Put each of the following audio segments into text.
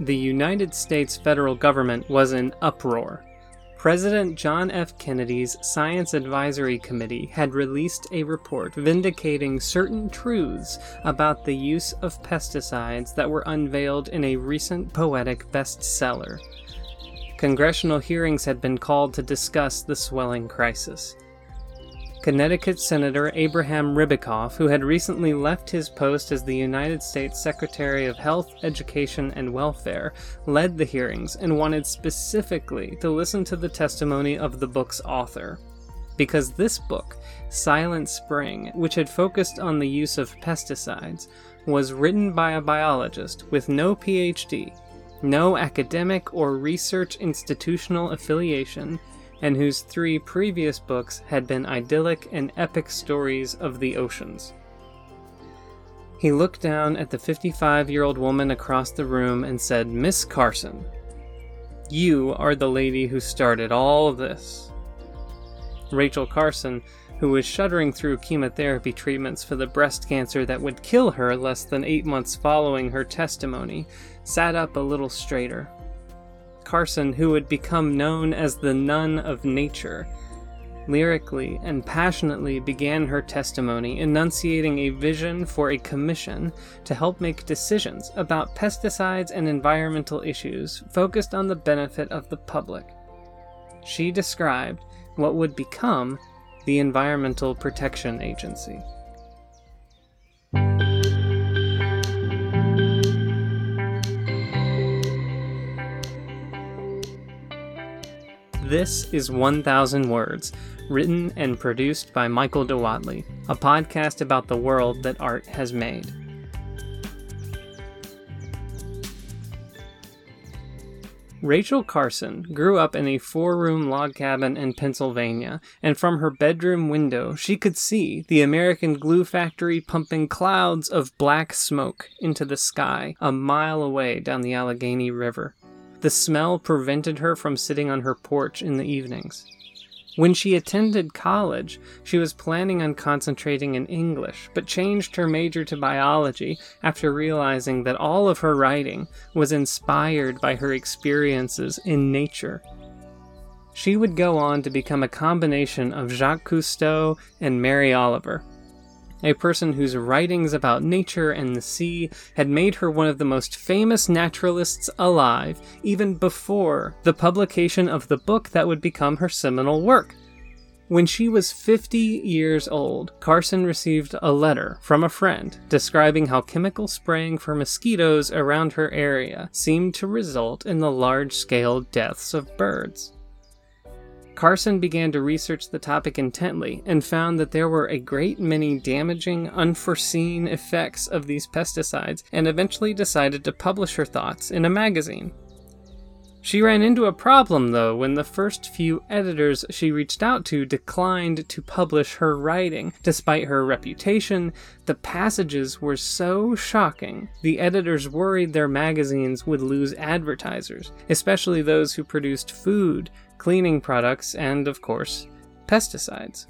the United States federal government was in uproar. President John F. Kennedy's Science Advisory Committee had released a report vindicating certain truths about the use of pesticides that were unveiled in a recent poetic bestseller. Congressional hearings had been called to discuss the swelling crisis. Connecticut Senator Abraham Ribicoff, who had recently left his post as the United States Secretary of Health, Education, and Welfare, led the hearings and wanted specifically to listen to the testimony of the book's author. Because this book, Silent Spring, which had focused on the use of pesticides, was written by a biologist with no PhD, no academic or research institutional affiliation, and whose three previous books had been idyllic and epic stories of the oceans. He looked down at the 55 year old woman across the room and said, Miss Carson, you are the lady who started all this. Rachel Carson, who was shuddering through chemotherapy treatments for the breast cancer that would kill her less than eight months following her testimony, sat up a little straighter. Carson, who would become known as the Nun of Nature, lyrically and passionately began her testimony, enunciating a vision for a commission to help make decisions about pesticides and environmental issues focused on the benefit of the public. She described what would become the Environmental Protection Agency. This is 1000 Words, written and produced by Michael DeWatley, a podcast about the world that art has made. Rachel Carson grew up in a four room log cabin in Pennsylvania, and from her bedroom window she could see the American glue factory pumping clouds of black smoke into the sky a mile away down the Allegheny River. The smell prevented her from sitting on her porch in the evenings. When she attended college, she was planning on concentrating in English, but changed her major to biology after realizing that all of her writing was inspired by her experiences in nature. She would go on to become a combination of Jacques Cousteau and Mary Oliver, a person whose writings about nature and the sea had made her one of the most famous naturalists alive, even before the publication of the book that would become her seminal work. When she was 50 years old, Carson received a letter from a friend describing how chemical spraying for mosquitoes around her area seemed to result in the large scale deaths of birds. Carson began to research the topic intently and found that there were a great many damaging, unforeseen effects of these pesticides and eventually decided to publish her thoughts in a magazine. She ran into a problem, though, when the first few editors she reached out to declined to publish her writing. Despite her reputation, the passages were so shocking, the editors worried their magazines would lose advertisers, especially those who produced food, cleaning products, and, of course, pesticides.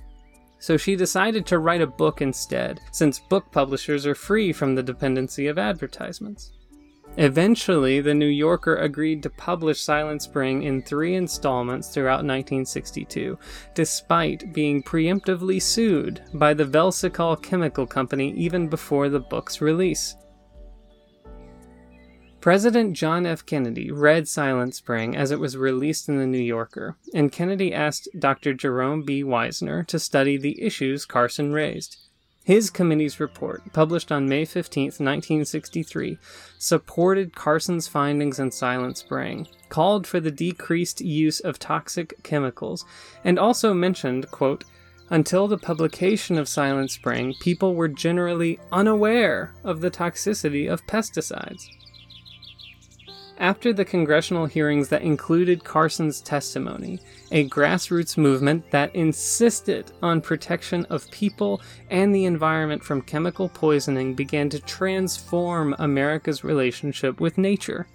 So she decided to write a book instead, since book publishers are free from the dependency of advertisements. Eventually, the New Yorker agreed to publish Silent Spring in three installments throughout 1962, despite being preemptively sued by the Velsicol Chemical Company even before the book's release. President John F. Kennedy read Silent Spring as it was released in the New Yorker, and Kennedy asked Dr. Jerome B. Wiesner to study the issues Carson raised. His committee's report, published on May 15, 1963, supported Carson's findings in Silent Spring, called for the decreased use of toxic chemicals, and also mentioned, quote, until the publication of Silent Spring, people were generally unaware of the toxicity of pesticides. After the congressional hearings that included Carson's testimony, a grassroots movement that insisted on protection of people and the environment from chemical poisoning began to transform America's relationship with nature.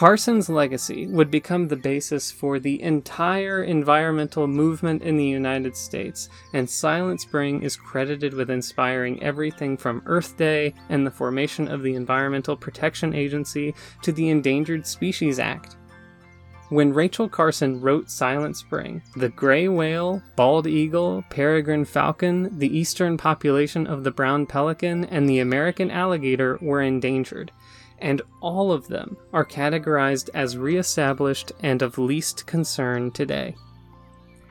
Carson's legacy would become the basis for the entire environmental movement in the United States, and Silent Spring is credited with inspiring everything from Earth Day and the formation of the Environmental Protection Agency to the Endangered Species Act. When Rachel Carson wrote Silent Spring, the gray whale, bald eagle, peregrine falcon, the eastern population of the brown pelican, and the American alligator were endangered and all of them are categorized as reestablished and of least concern today.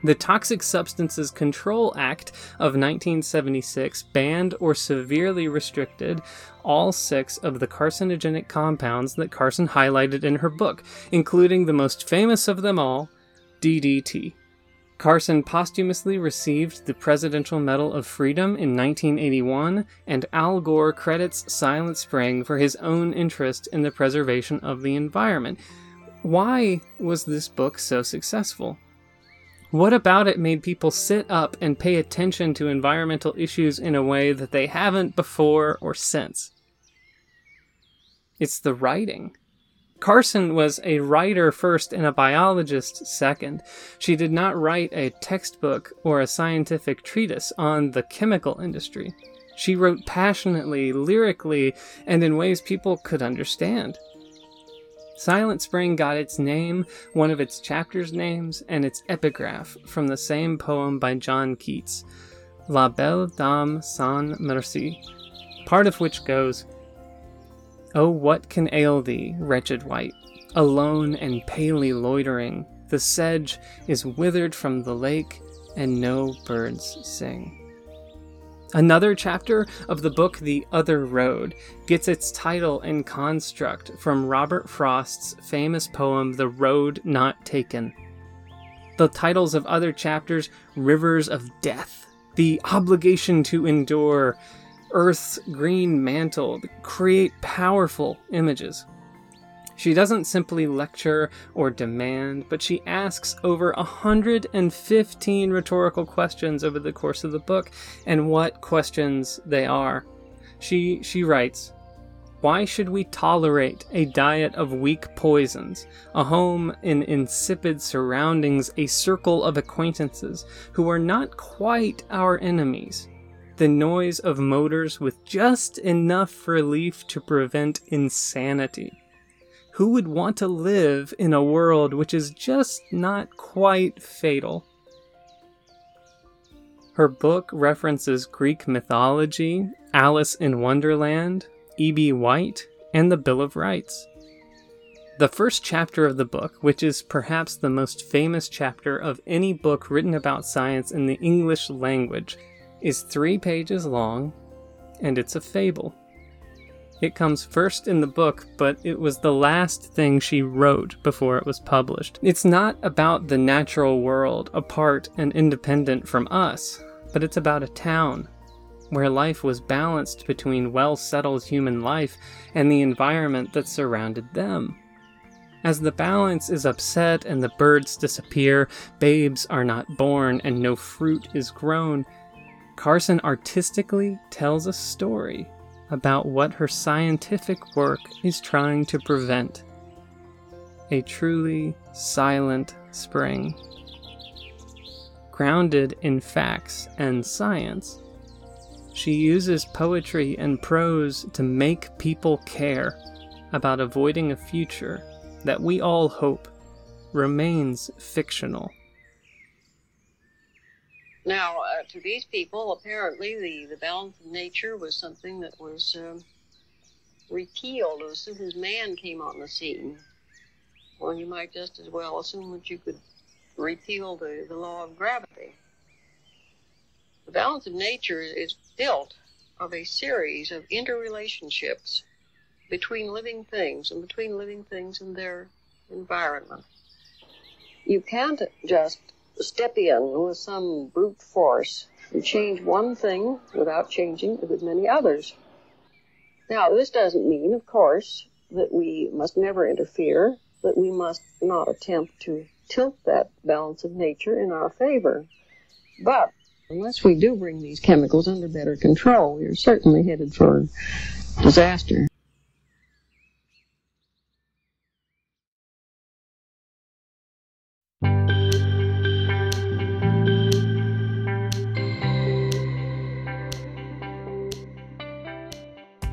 The Toxic Substances Control Act of 1976 banned or severely restricted all six of the carcinogenic compounds that Carson highlighted in her book, including the most famous of them all, DDT. Carson posthumously received the Presidential Medal of Freedom in 1981, and Al Gore credits Silent Spring for his own interest in the preservation of the environment. Why was this book so successful? What about it made people sit up and pay attention to environmental issues in a way that they haven't before or since? It's the writing. Carson was a writer first and a biologist second. She did not write a textbook or a scientific treatise on the chemical industry. She wrote passionately, lyrically, and in ways people could understand. Silent Spring got its name, one of its chapters' names, and its epigraph from the same poem by John Keats, La Belle Dame sans Merci, part of which goes, Oh, what can ail thee, wretched wight? Alone and palely loitering, the sedge is withered from the lake, and no birds sing. Another chapter of the book The Other Road gets its title and construct from Robert Frost's famous poem The Road Not Taken. The titles of other chapters Rivers of Death, The Obligation to Endure, Earth's green mantle create powerful images. She doesn't simply lecture or demand, but she asks over 115 rhetorical questions over the course of the book, and what questions they are. She, she writes, why should we tolerate a diet of weak poisons, a home in insipid surroundings, a circle of acquaintances who are not quite our enemies, the noise of motors with just enough relief to prevent insanity. Who would want to live in a world which is just not quite fatal? Her book references Greek mythology, Alice in Wonderland, E.B. White, and the Bill of Rights. The first chapter of the book, which is perhaps the most famous chapter of any book written about science in the English language, is three pages long, and it's a fable. It comes first in the book, but it was the last thing she wrote before it was published. It's not about the natural world, apart and independent from us, but it's about a town where life was balanced between well settled human life and the environment that surrounded them. As the balance is upset and the birds disappear, babes are not born, and no fruit is grown, Carson artistically tells a story about what her scientific work is trying to prevent a truly silent spring. Grounded in facts and science, she uses poetry and prose to make people care about avoiding a future that we all hope remains fictional. Now, uh, to these people, apparently the, the balance of nature was something that was um, repealed as soon as man came on the scene. Well, you might just as well assume that you could repeal the, the law of gravity. The balance of nature is built of a series of interrelationships between living things and between living things and their environment. You can't just step in with some brute force and change one thing without changing a good many others. Now, this doesn't mean, of course, that we must never interfere, that we must not attempt to tilt that balance of nature in our favor. But unless we do bring these chemicals under better control, we are certainly headed for disaster.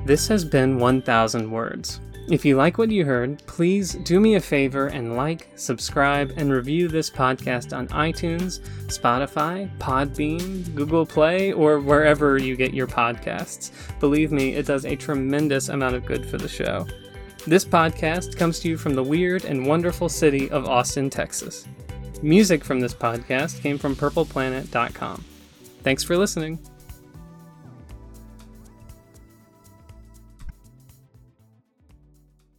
This has been 1000 Words. If you like what you heard, please do me a favor and like, subscribe, and review this podcast on iTunes, Spotify, Podbean, Google Play, or wherever you get your podcasts. Believe me, it does a tremendous amount of good for the show. This podcast comes to you from the weird and wonderful city of Austin, Texas. Music from this podcast came from purpleplanet.com. Thanks for listening.